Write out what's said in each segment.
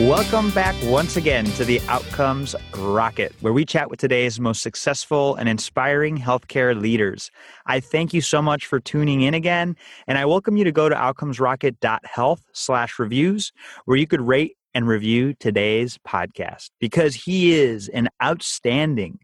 Welcome back once again to the Outcomes Rocket, where we chat with today's most successful and inspiring healthcare leaders. I thank you so much for tuning in again, and I welcome you to go to outcomesrocket.health slash reviews, where you could rate and review today's podcast because he is an outstanding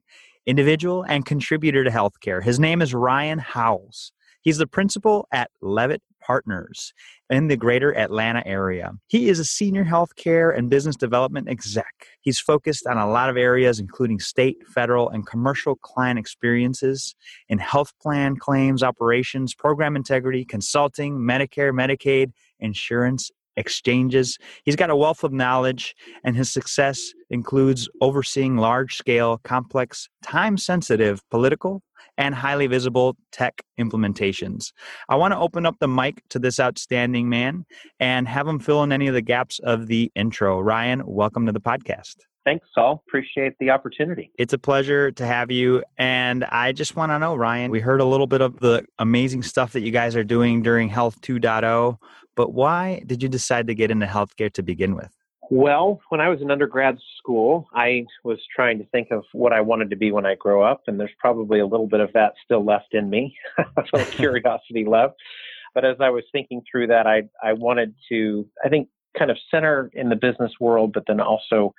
individual and contributor to healthcare. His name is Ryan Howells. He's the principal at Leavitt Partners in the greater Atlanta area. He is a senior healthcare and business development exec. He's focused on a lot of areas, including state, federal, and commercial client experiences in health plan claims operations, program integrity, consulting, Medicare, Medicaid, insurance, exchanges. He's got a wealth of knowledge, and his success includes overseeing large scale, complex, time sensitive political, and highly visible tech implementations. I want to open up the mic to this outstanding man and have him fill in any of the gaps of the intro. Ryan, welcome to the podcast. Thanks, Saul. Appreciate the opportunity. It's a pleasure to have you. And I just want to know, Ryan, we heard a little bit of the amazing stuff that you guys are doing during Health 2.0, but why did you decide to get into healthcare to begin with? Well, when I was in undergrad school, I was trying to think of what I wanted to be when I grow up, and there's probably a little bit of that still left in me, a little curiosity left. But as I was thinking through that, I I wanted to, I think, kind of center in the business world, but then also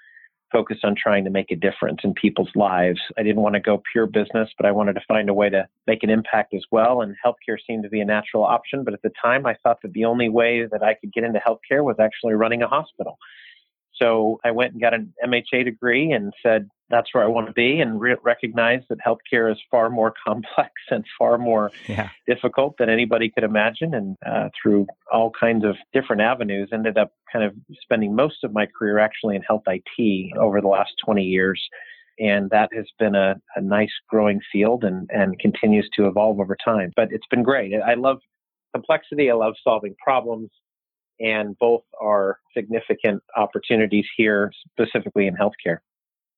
focus on trying to make a difference in people's lives. I didn't want to go pure business, but I wanted to find a way to make an impact as well. And healthcare seemed to be a natural option. But at the time, I thought that the only way that I could get into healthcare was actually running a hospital. So I went and got an MHA degree and said, that's where I want to be, and re- recognize that healthcare is far more complex and far more yeah. difficult than anybody could imagine. And uh, through all kinds of different avenues, ended up kind of spending most of my career actually in health IT over the last 20 years. And that has been a, a nice growing field and, and continues to evolve over time. But it's been great. I love complexity. I love solving problems and both are significant opportunities here, specifically in healthcare.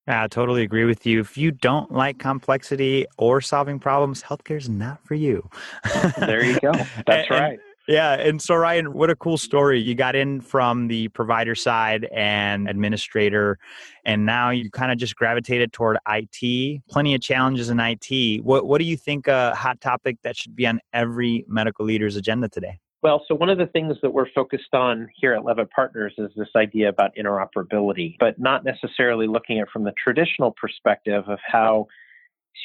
I totally agree with you. If you don't like complexity or solving problems, healthcare is not for you. there you go. That's and, right. And, yeah. And so, Ryan, what a cool story. You got in from the provider side and administrator, and now you kind of just gravitated toward IT. Plenty of challenges in IT. What, what do you think a hot topic that should be on every medical leader's agenda today? Well, so one of the things that we're focused on here at Leavitt Partners is this idea about interoperability, but not necessarily looking at from the traditional perspective of how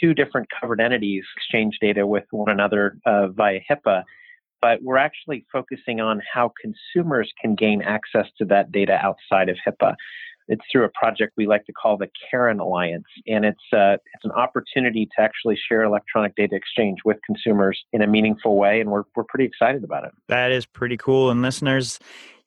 two different covered entities exchange data with one another uh, via HIPAA, but we're actually focusing on how consumers can gain access to that data outside of HIPAA. It's through a project we like to call the CARIN Alliance, and it's uh, it's an opportunity to actually share electronic data exchange with consumers in a meaningful way, and we're we're pretty excited about it. That is pretty cool, and listeners.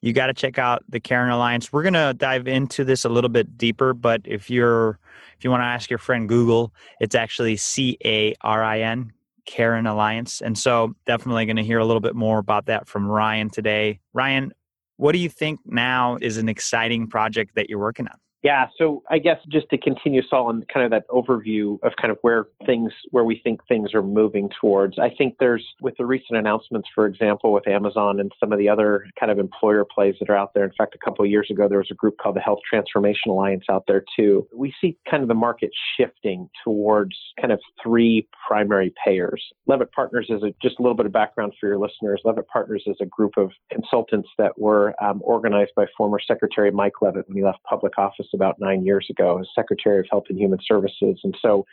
You got to check out the CARIN Alliance. We're going to dive into this a little bit deeper, but if you're if you want to ask your friend Google, it's actually C A R I N CARIN Alliance. And so definitely going to hear a little bit more about that from Ryan today. Ryan, what do you think now is an exciting project that you're working on? Yeah, so I guess just to continue, Saul, on kind of that overview of kind of where things, where we think things are moving towards. I think there's, with the recent announcements, for example, with Amazon and some of the other kind of employer plays that are out there. In fact, a couple of years ago, there was a group called the Health Transformation Alliance out there too. We see kind of the market shifting towards kind of three primary payers. Leavitt Partners is a, just a little bit of background for your listeners. Leavitt Partners is a group of consultants that were um, organized by former Secretary Mike Leavitt when he left public office about nine years ago as Secretary of Health and Human Services. And so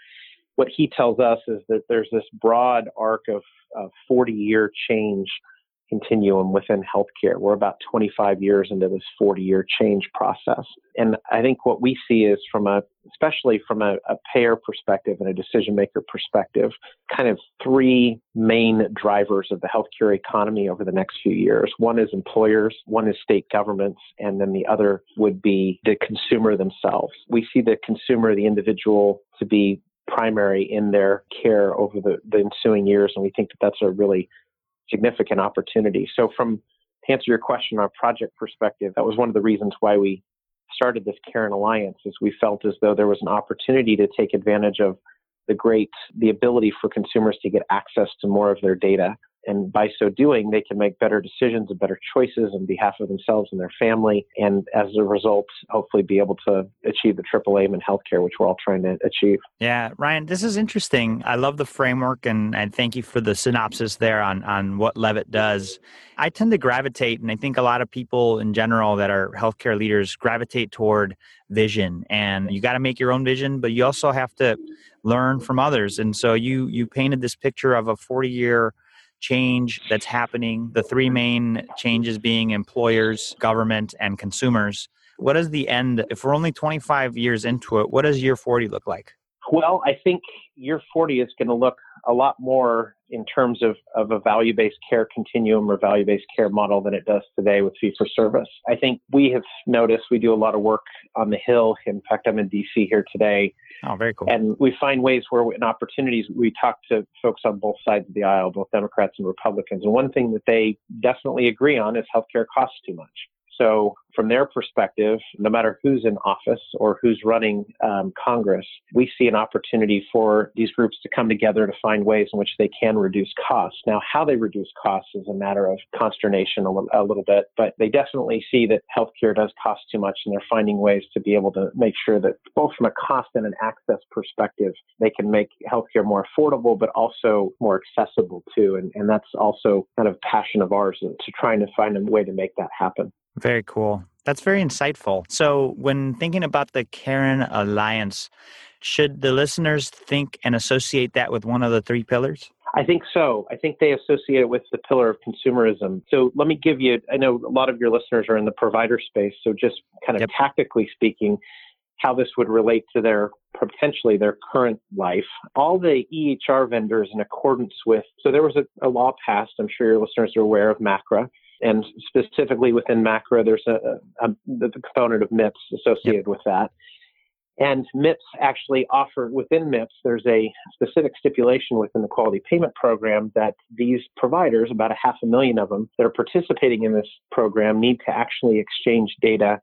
what he tells us is that there's this broad arc of 40 year change continuum within healthcare. We're about 25 years into this 40 year change process. And I think what we see is from a, especially from a, a, payer perspective and a decision maker perspective, kind of three main drivers of the healthcare economy over the next few years. One is employers, one is state governments, and then the other would be the consumer themselves. We see the consumer, the individual, to be primary in their care over the, the ensuing years, and we think that that's a really significant opportunity. So from to answer your question, our project perspective, that was one of the reasons why we started this CARIN Alliance, is we felt as though there was an opportunity to take advantage of the great, the ability for consumers to get access to more of their data and by so doing, they can make better decisions and better choices on behalf of themselves and their family. And as a result, hopefully be able to achieve the triple aim in healthcare, which we're all trying to achieve. Yeah, Ryan, this is interesting. I love the framework and, and thank you for the synopsis there on, on what Leavitt does. I tend to gravitate, and I think a lot of people in general that are healthcare leaders gravitate toward vision. And you got to make your own vision, but you also have to learn from others. And so you you painted this picture of a 40 year change that's happening, the three main changes being employers, government, and consumers. What is the end? If we're only 25 years into it, what does year 40 look like? Well, I think year 40 is going to look a lot more in terms of, of a value based care continuum or value based care model than it does today with fee for service. I think we have noticed we do a lot of work on the Hill. In fact, I'm in DC here today Oh, very cool. And we find ways where in opportunities we talk to folks on both sides of the aisle, both Democrats and Republicans. And one thing that they definitely agree on is healthcare costs too much. So, from their perspective, no matter who's in office or who's running um, Congress, we see an opportunity for these groups to come together to find ways in which they can reduce costs. Now, how they reduce costs is a matter of consternation a, a little bit, but they definitely see that healthcare does cost too much, and they're finding ways to be able to make sure that both from a cost and an access perspective, they can make healthcare more affordable, but also more accessible too. And, and that's also kind of passion of ours to trying to find a way to make that happen. Very cool. That's very insightful. So, when thinking about the CARIN Alliance, should the listeners think and associate that with one of the three pillars? I think so. I think they associate it with the pillar of consumerism. So let me give you, I know a lot of your listeners are in the provider space. So just kind of yep. tactically speaking, how this would relate to their potentially their current life. All the EHR vendors in accordance with, so there was a, a law passed, I'm sure your listeners are aware of MACRA, and specifically within MACRA, there's a, a, the component of MIPS associated yep. with that. And MIPS actually offer within MIPS, there's a specific stipulation within the quality payment program that these providers, about a half a million of them that are participating in this program, need to actually exchange data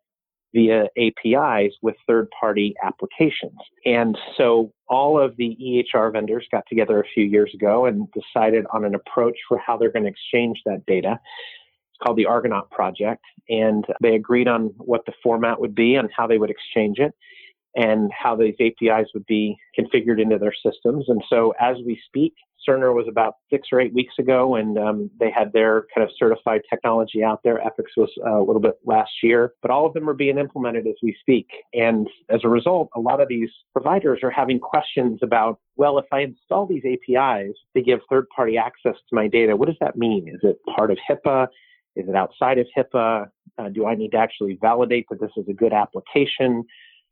via APIs with third party applications. And so all of the EHR vendors got together a few years ago and decided on an approach for how they're going to exchange that data. It's called the Argonaut Project, and they agreed on what the format would be and how they would exchange it and how these APIs would be configured into their systems. And so as we speak, Cerner was about six or eight weeks ago, and um, they had their kind of certified technology out there. Epics was uh, a little bit last year, but all of them are being implemented as we speak. And as a result, a lot of these providers are having questions about, well, if I install these APIs to give third party access to my data, what does that mean? Is it part of HIPAA? Is it outside of HIPAA? Uh, do I need to actually validate that this is a good application?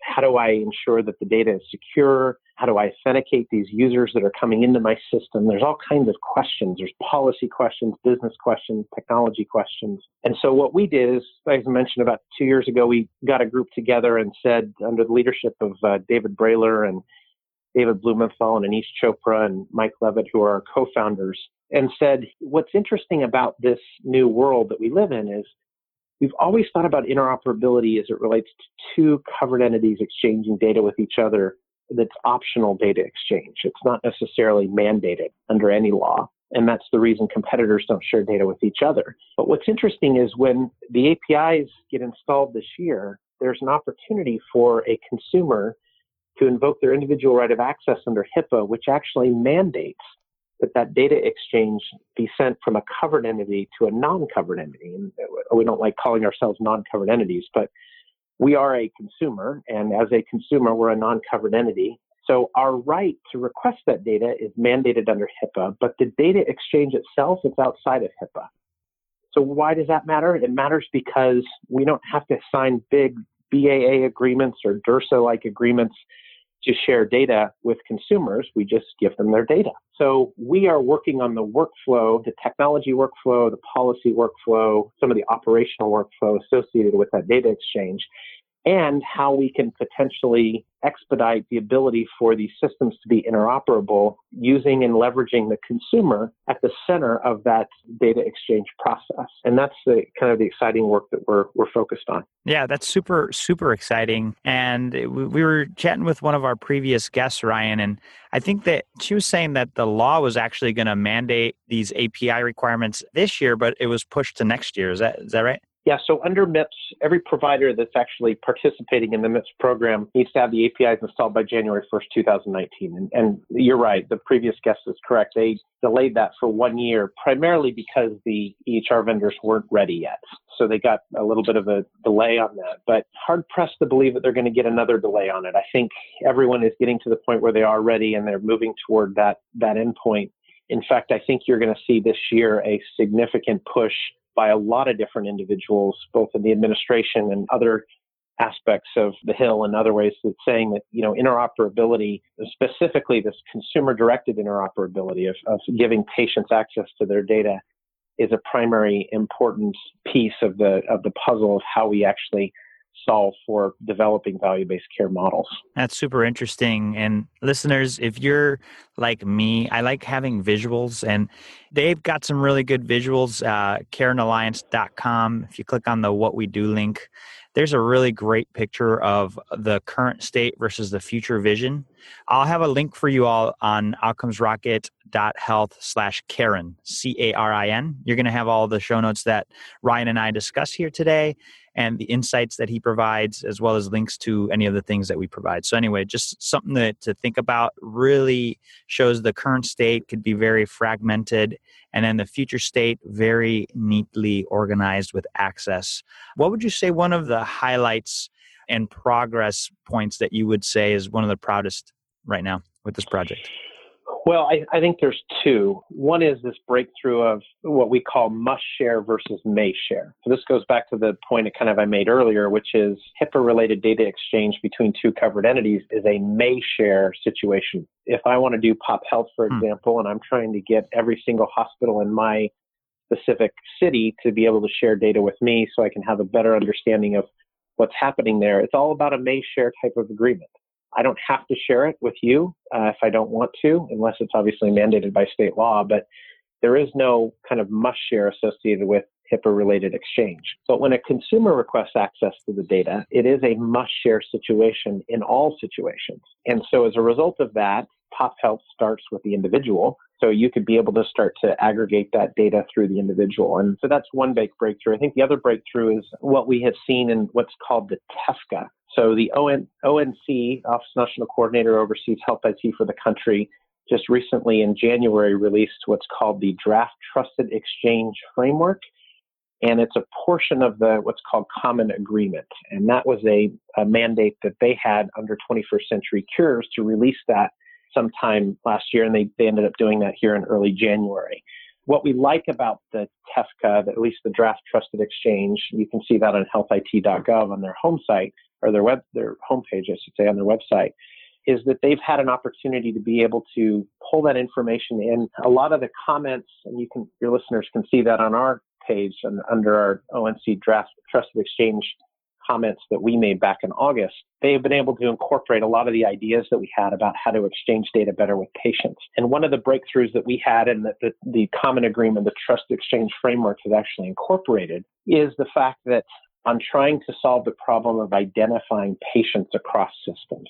How do I ensure that the data is secure? How do I authenticate these users that are coming into my system? There's all kinds of questions. There's policy questions, business questions, technology questions. And so what we did is, as I mentioned about two years ago, we got a group together and said, under the leadership of uh, David Brailer and David Blumenthal and Aneesh Chopra and Mike Leavitt, who are our co-founders, and said, what's interesting about this new world that we live in is we've always thought about interoperability as it relates to two covered entities exchanging data with each other that's optional data exchange. It's not necessarily mandated under any law. And that's the reason competitors don't share data with each other. But what's interesting is when the APIs get installed this year, there's an opportunity for a consumer to invoke their individual right of access under HIPAA, which actually mandates that that data exchange be sent from a covered entity to a non-covered entity. And we don't like calling ourselves non-covered entities, but we are a consumer, and as a consumer, we're a non-covered entity. So our right to request that data is mandated under HIPAA, but the data exchange itself is outside of HIPAA. So why does that matter? It matters because we don't have to sign big BAA agreements or DURSA-like agreements to share data with consumers. We just give them their data. So we are working on the workflow, the technology workflow, the policy workflow, some of the operational workflow associated with that data exchange. And how we can potentially expedite the ability for these systems to be interoperable using and leveraging the consumer at the center of that data exchange process. And that's the kind of the exciting work that we're, we're focused on. Yeah, that's super, super exciting. And we were chatting with one of our previous guests, Ryan, and I think that she was saying that the law was actually going to mandate these API requirements this year, but it was pushed to next year. Is that, is that right? Yeah, so under MIPS, every provider that's actually participating in the MIPS program needs to have the APIs installed by January 1st, 2019. And, and, you're right, the previous guest is correct. They delayed that for one year, primarily because the EHR vendors weren't ready yet. So they got a little bit of a delay on that. But hard pressed to believe that they're going to get another delay on it. I think everyone is getting to the point where they are ready and they're moving toward that, that endpoint. In fact, I think you're going to see this year a significant push by a lot of different individuals, both in the administration and other aspects of the Hill and other ways that saying that, you know, interoperability, specifically this consumer directed interoperability of, of giving patients access to their data is a primary important piece of the of the puzzle of how we actually solve for developing value based care models. That's super interesting. And listeners, if you're like me, I like having visuals, and they've got some really good visuals. Uh, CARINalliance.com. If you click on the What We Do link, there's a really great picture of the current state versus the future vision. I'll have a link for you all on outcomesrocket.health slash CARIN, C A R I N. You're going to have all the show notes that Ryan and I discuss here today and the insights that he provides, as well as links to any of the things that we provide. So, anyway, just something to, to think about really shows the current state could be very fragmented, and then the future state very neatly organized with access. What would you say one of the highlights and progress points that you would say is one of the proudest right now with this project? Well, I, I, think there's two. One is this breakthrough of what we call must share versus may share. So this goes back to the point kind of I made earlier, which is HIPAA related data exchange between two covered entities is a may share situation. If I want to do pop health, for hmm. example, and I'm trying to get every single hospital in my specific city to be able to share data with me so I can have a better understanding of what's happening there, it's all about a may share type of agreement. I don't have to share it with you uh, if I don't want to, unless it's obviously mandated by state law. But there is no kind of must share associated with HIPAA related exchange. But when a consumer requests access to the data, it is a must share situation in all situations. And so as a result of that, Pop Health starts with the individual. So you could be able to start to aggregate that data through the individual. And so that's one big breakthrough. I think the other breakthrough is what we have seen in what's called the TEFCA so the ON, ONC, Office National Coordinator, oversees health IT for the country. Just recently in January, released what's called the Draft Trusted Exchange Framework, and it's a portion of the what's called Common Agreement. And that was a, a mandate that they had under 21st Century Cures to release that sometime last year, and they, they ended up doing that here in early January. What we like about the TEFCA, at least the Draft Trusted Exchange, you can see that on healthit.gov on their home site, or their web their homepage, I should say, on their website, is that they've had an opportunity to be able to pull that information in. A lot of the comments, and you can your listeners can see that on our page and under our ONC draft trusted exchange comments that we made back in August, they have been able to incorporate a lot of the ideas that we had about how to exchange data better with patients. And one of the breakthroughs that we had and that the, the common agreement, the trust exchange framework has actually incorporated is the fact that on trying to solve the problem of identifying patients across systems.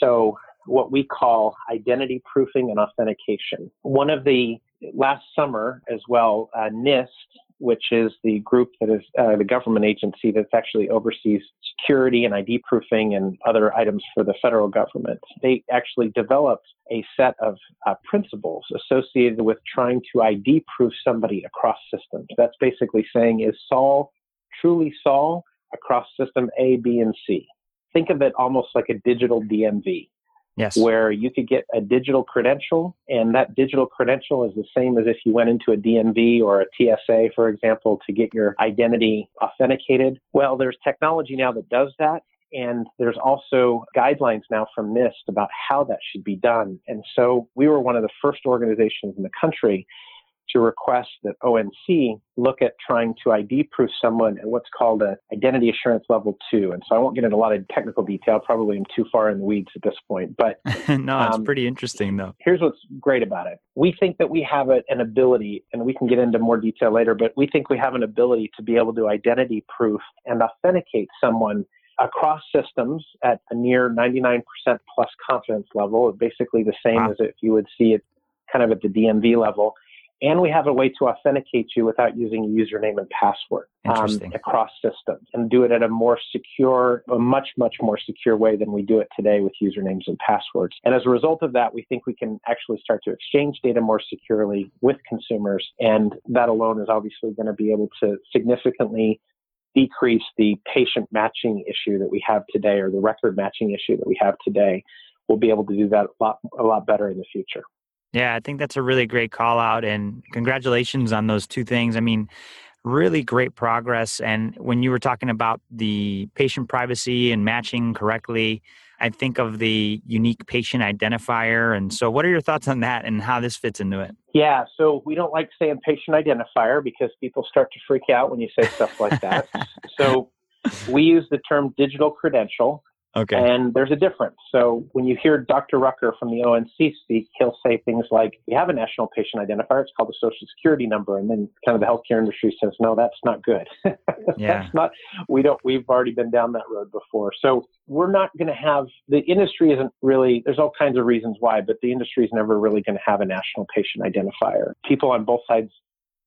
So, what we call identity proofing and authentication. One of the last summer as well, uh, NIST, which is the group that is uh, the government agency that actually oversees security and ID proofing and other items for the federal government, they actually developed a set of uh, principles associated with trying to ID proof somebody across systems. That's basically saying is Saul truly Saul across system A, B, and C. Think of it almost like a digital DMV. Yes. Where you could get a digital credential, and that digital credential is the same as if you went into a DMV or a TSA, for example, to get your identity authenticated. Well, there's technology now that does that, and there's also guidelines now from NIST about how that should be done. And so we were one of the first organizations in the country to request that ONC look at trying to ID proof someone at what's called an identity assurance level two. And so I won't get into a lot of technical detail. Probably I'm too far in the weeds at this point. But no, it's um, pretty interesting though. Here's what's great about it. We think that we have a, an ability, and we can get into more detail later, but we think we have an ability to be able to identity proof and authenticate someone across systems at a near 99% plus confidence level, basically the same wow. as if you would see it kind of at the DMV level and we have a way to authenticate you without using a username and password um, across systems and do it at a more secure, a much, much more secure way than we do it today with usernames and passwords. And as a result of that, we think we can actually start to exchange data more securely with consumers. And that alone is obviously going to be able to significantly decrease the patient matching issue that we have today or the record matching issue that we have today. We'll be able to do that a lot, a lot better in the future. Yeah, I think that's a really great call out and congratulations on those two things. I mean, really great progress. And when you were talking about the patient privacy and matching correctly, I think of the unique patient identifier. And so, what are your thoughts on that and how this fits into it? Yeah, so we don't like saying patient identifier because people start to freak out when you say stuff like that. so, we use the term digital credential. Okay. And there's a difference. So when you hear Dr. Rucker from the ONC speak, he'll say things like, we have a national patient identifier. It's called the social security number. And then kind of the healthcare industry says, no, that's not good. yeah. that's not, we don't, we've already been down that road before. So we're not going to have, the industry isn't really, there's all kinds of reasons why, but the industry is never really going to have a national patient identifier. People on both sides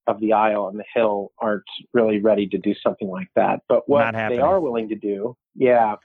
of the aisle on the hill aren't really ready to do something like that. But what they are willing to do, yeah,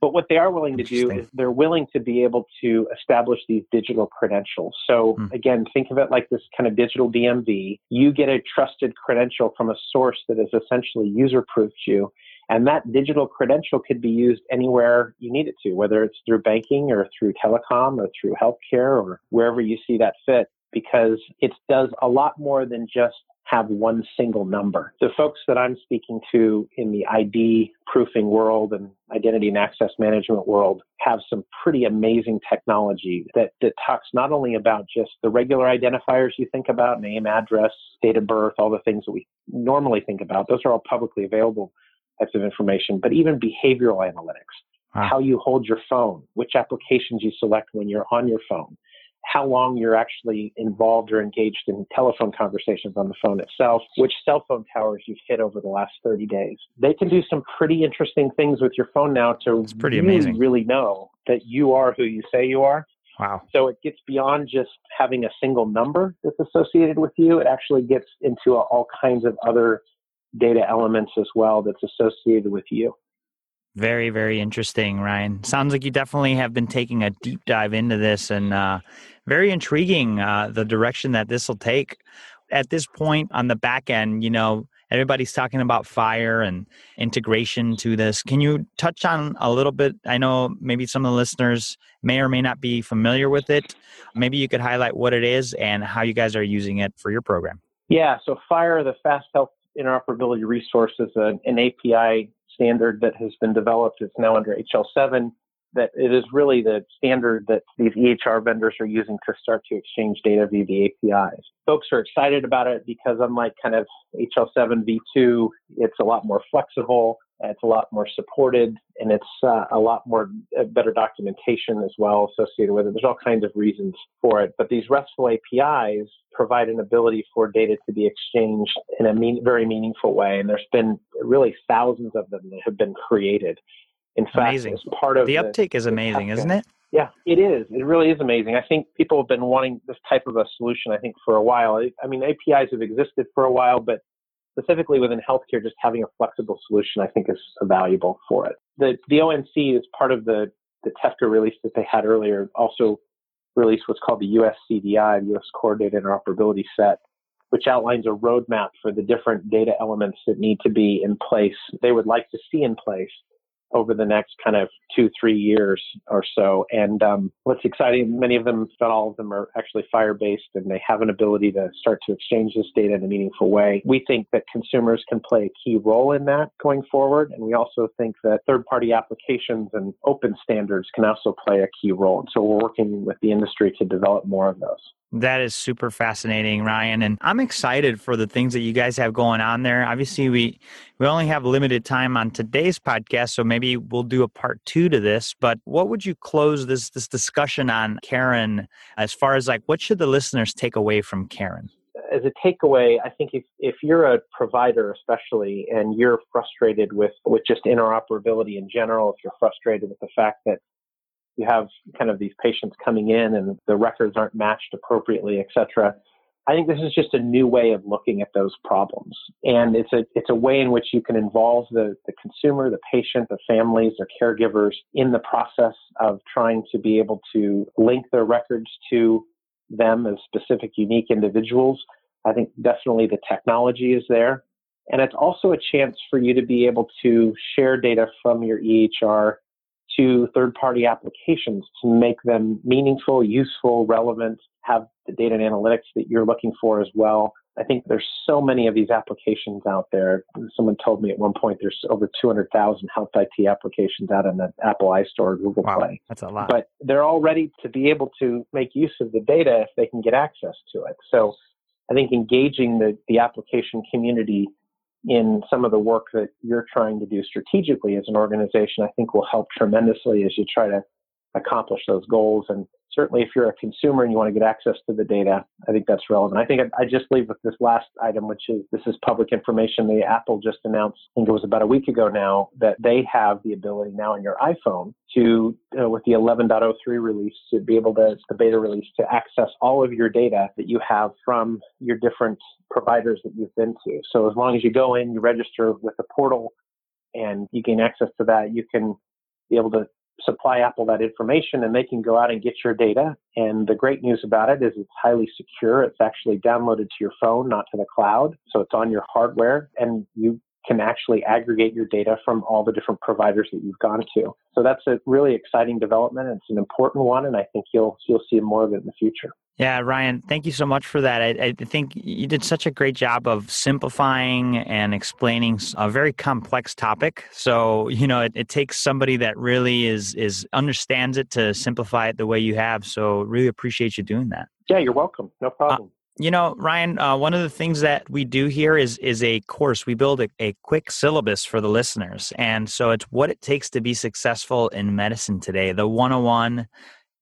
but what they are willing to do is they're willing to be able to establish these digital credentials. So mm. again, think of it like this kind of digital DMV. You get a trusted credential from a source that has essentially user proofed you. And that digital credential could be used anywhere you need it to, whether it's through banking or through telecom or through healthcare or wherever you see that fit, because it does a lot more than just have one single number. The folks that I'm speaking to in the ID proofing world and identity and access management world have some pretty amazing technology that, that talks not only about just the regular identifiers you think about, name, address, date of birth, all the things that we normally think about. Those are all publicly available types of information, but even behavioral analytics. Wow. How you hold your phone, which applications you select when you're on your phone, how long you're actually involved or engaged in telephone conversations on the phone itself, which cell phone towers you've hit over the last 30 days. They can do some pretty interesting things with your phone now to it's pretty really, amazing. really know that you are who you say you are. Wow. So it gets beyond just having a single number that's associated with you. It actually gets into all kinds of other data elements as well that's associated with you. Very, very interesting, Ryan. Sounds like you definitely have been taking a deep dive into this and uh, very intriguing uh, the direction that this will take. At this point on the back end, you know, everybody's talking about FHIR and integration to this. Can you touch on a little bit? I know maybe some of the listeners may or may not be familiar with it. Maybe you could highlight what it is and how you guys are using it for your program. Yeah, so FHIR, the Fast Health Interoperability Resource, is an, an API standard that has been developed. It's now under HL7. That it is really the standard that these EHR vendors are using to start to exchange data via the APIs. Folks are excited about it because, unlike kind of HL7 v2, it's a lot more flexible. It's a lot more supported and it's uh, a lot more uh, better documentation as well associated with it. There's all kinds of reasons for it, but these RESTful APIs provide an ability for data to be exchanged in a mean, very meaningful way. And there's been really thousands of them that have been created. In fact, amazing. as part of the uptake is amazing, isn't it? Yeah, it is. It really is amazing. I think people have been wanting this type of a solution, I think, for a while. I mean, APIs have existed for a while, but specifically within healthcare, just having a flexible solution, I think, is valuable for it. The, the ONC is part of the, the TEFCA release that they had earlier, also released what's called the US CDI, the US Core Data Interoperability Set, which outlines a roadmap for the different data elements that need to be in place, they would like to see in place over the next kind of two, three years or so. And um, what's exciting, many of them, not all of them, are actually FHIR based and they have an ability to start to exchange this data in a meaningful way. We think that consumers can play a key role in that going forward. And we also think that third party applications and open standards can also play a key role. And so we're working with the industry to develop more of those. That is super fascinating, Ryan. And I'm excited for the things that you guys have going on there. Obviously, we we only have limited time on today's podcast, so maybe we'll do a part two to this. But what would you close this this discussion on CARIN as far as like what should the listeners take away from CARIN? As a takeaway, I think if, if you're a provider, especially, and you're frustrated with, with just interoperability in general, if you're frustrated with the fact that you have kind of these patients coming in and the records aren't matched appropriately, et cetera. I think this is just a new way of looking at those problems. And it's a, it's a way in which you can involve the, the consumer, the patient, the families, their caregivers in the process of trying to be able to link their records to them as specific, unique individuals. I think definitely the technology is there. And it's also a chance for you to be able to share data from your EHR to third party applications to make them meaningful, useful, relevant, have the data and analytics that you're looking for as well. I think there's so many of these applications out there. Someone told me at one point there's over 200,000 health IT applications out in the Apple iStore, Google wow, Play. That's a lot. But they're all ready to be able to make use of the data if they can get access to it. So I think engaging the, the application community in some of the work that you're trying to do strategically as an organization, I think will help tremendously as you try to accomplish those goals. And certainly if you're a consumer and you want to get access to the data, I think that's relevant. I think I, I just leave with this last item, which is this is public information. The Apple just announced, I think it was about a week ago now, that they have the ability now on your iPhone to, uh, with the 11.03 release, to be able to, the beta release, to access all of your data that you have from your different providers that you've been to. So as long as you go in, you register with the portal, and you gain access to that, you can be able to supply Apple that information and they can go out and get your data. And the great news about it is it's highly secure. It's actually downloaded to your phone, not to the cloud. So it's on your hardware and you can actually aggregate your data from all the different providers that you've gone to. So that's a really exciting development. It's an important one, and I think you'll you'll see more of it in the future. Yeah, Ryan, thank you so much for that. I, I, think you did such a great job of simplifying and explaining a very complex topic. So, you know, it, it, takes somebody that really is is understands it to simplify it the way you have. So, really appreciate you doing that. Yeah, you're welcome. No uh, problem. Uh, you know, Ryan, uh, one of the things that we do here is is a course. We build a, a quick syllabus for the listeners, and so it's what it takes to be successful in medicine today. The 101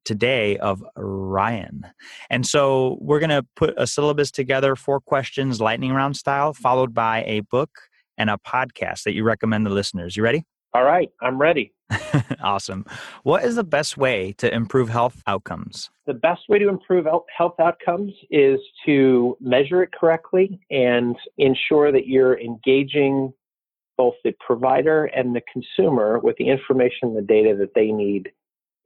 today of Ryan. And so we're going to put a syllabus together, four questions, lightning round style, followed by a book and a podcast that you recommend the listeners. You ready? All right, I'm ready. awesome. What is the best way to improve health outcomes? The best way to improve health outcomes is to measure it correctly and ensure that you're engaging both the provider and the consumer with the information, and the data that they need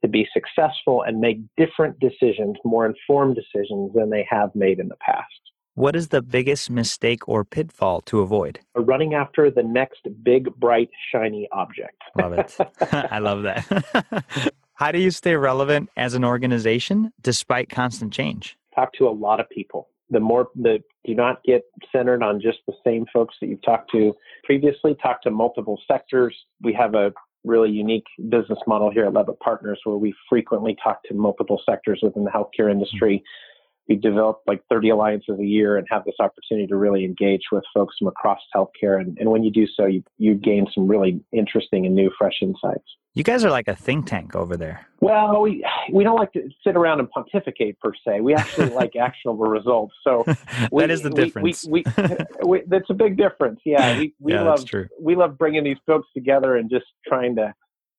to be successful and make different decisions, more informed decisions than they have made in the past. What is the biggest mistake or pitfall to avoid? Running after the next big, bright, shiny object. love it. I love that. How do you stay relevant as an organization despite constant change? Talk to a lot of people. The more the do not get centered on just the same folks that you've talked to previously. Talk to multiple sectors. We have a really unique business model here at Leavitt Partners where we frequently talk to multiple sectors within the healthcare industry. We develop like 30 alliances a year and have this opportunity to really engage with folks from across healthcare. And, and when you do so, you, you gain some really interesting and new, fresh insights. You guys are like a think tank over there. Well, we we don't like to sit around and pontificate per se. We actually like actionable results. So we, that is the difference. We, we, we, that's a big difference. Yeah, we, we yeah, love true. we love bringing these folks together and just trying to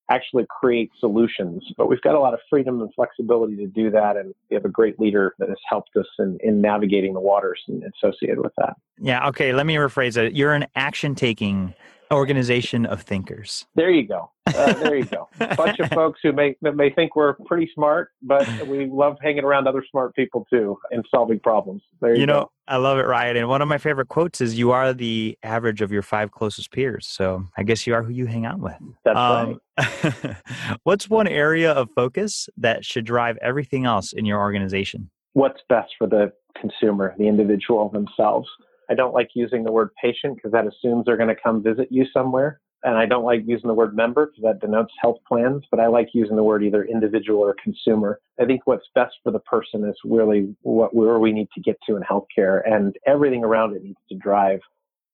actually create solutions. But we've got a lot of freedom and flexibility to do that, and we have a great leader that has helped us in, in navigating the waters and associated with that. Yeah. Okay. Let me rephrase it. You're an action taking organization of thinkers. There you go. Uh, there you go. A bunch of folks who may may think we're pretty smart, but we love hanging around other smart people too and solving problems. There you, you go. know, I love it, Ryan. And one of my favorite quotes is, "You are the average of your five closest peers." So I guess you are who you hang out with. That's um, right. what's one area of focus that should drive everything else in your organization? What's best for the consumer, the individual themselves? I don't like using the word patient because that assumes they're going to come visit you somewhere. and I don't like using the word member because that denotes health plans, but I like using the word either individual or consumer. I think what's best for the person is really what where we need to get to in healthcare, and everything around it needs to drive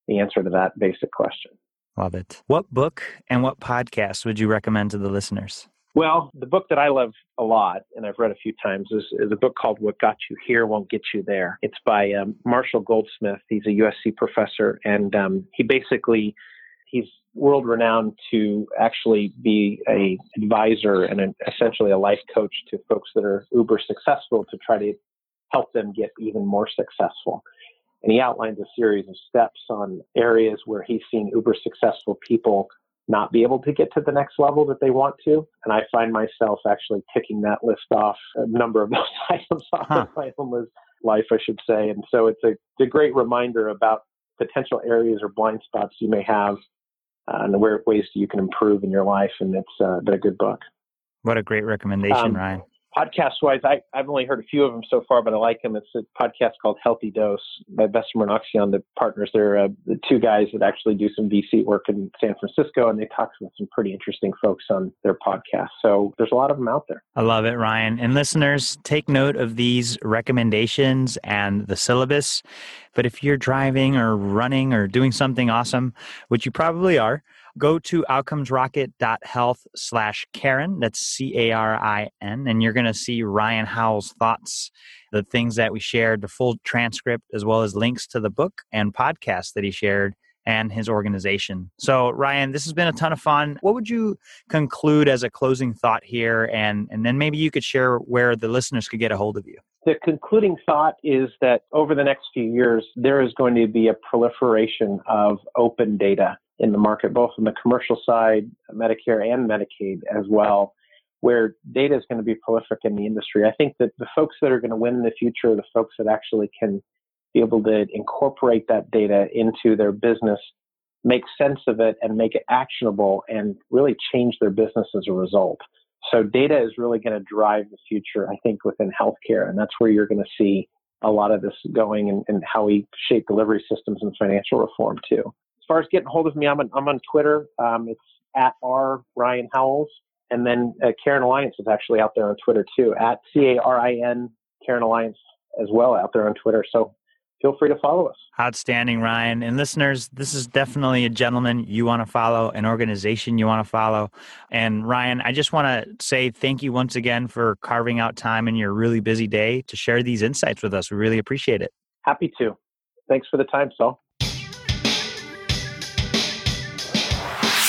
the answer to that basic question. Love it. What book and what podcast would you recommend to the listeners? Well, the book that I love a lot, and I've read a few times, is, is a book called What Got You Here Won't Get You There. It's by um, Marshall Goldsmith. He's a USC professor, and um, he basically he's world renowned to actually be a advisor and an, essentially a life coach to folks that are uber successful to try to help them get even more successful. And he outlines a series of steps on areas where he's seen uber successful people not be able to get to the next level that they want to. And I find myself actually ticking that list off a number of those items off huh. of my own life, I should say. And so it's a, it's a great reminder about potential areas or blind spots you may have uh, and the ways you can improve in your life. And it's uh, been a good book. What a great recommendation, um, Ryan podcast wise, I, I've only heard a few of them so far, but I like them. It's a podcast called Healthy Dose by Bessemer and Oxeon, the partners. They're uh, the two guys that actually do some VC work in San Francisco, and they talk with some pretty interesting folks on their podcast. So there's a lot of them out there. I love it, Ryan. And listeners, take note of these recommendations and the syllabus. But if you're driving or running or doing something awesome, which you probably are, go to outcomesrocket.health slash Carin. That's C A R I N. And you're going to see Ryan Howells' thoughts, the things that we shared, the full transcript, as well as links to the book and podcast that he shared and his organization. So, Ryan, this has been a ton of fun. What would you conclude as a closing thought here? And, and then maybe you could share where the listeners could get a hold of you. The concluding thought is that over the next few years, there is going to be a proliferation of open data in the market, both on the commercial side, Medicare and Medicaid as well, where data is going to be prolific in the industry. I think that the folks that are going to win in the future are the folks that actually can be able to incorporate that data into their business, make sense of it, and make it actionable and really change their business as a result. So data is really going to drive the future, I think, within healthcare. And that's where you're going to see a lot of this going and, and how we shape delivery systems and financial reform too far as getting hold of me, I'm on, I'm on Twitter. Um, it's at R Ryan Howells. And then uh, Carin Alliance is actually out there on Twitter too, at C A R I N CARIN Alliance as well out there on Twitter. So feel free to follow us. Outstanding, Ryan. And listeners, this is definitely a gentleman you want to follow, an organization you want to follow. And Ryan, I just want to say thank you once again for carving out time in your really busy day to share these insights with us. We really appreciate it. Happy to. Thanks for the time, Saul.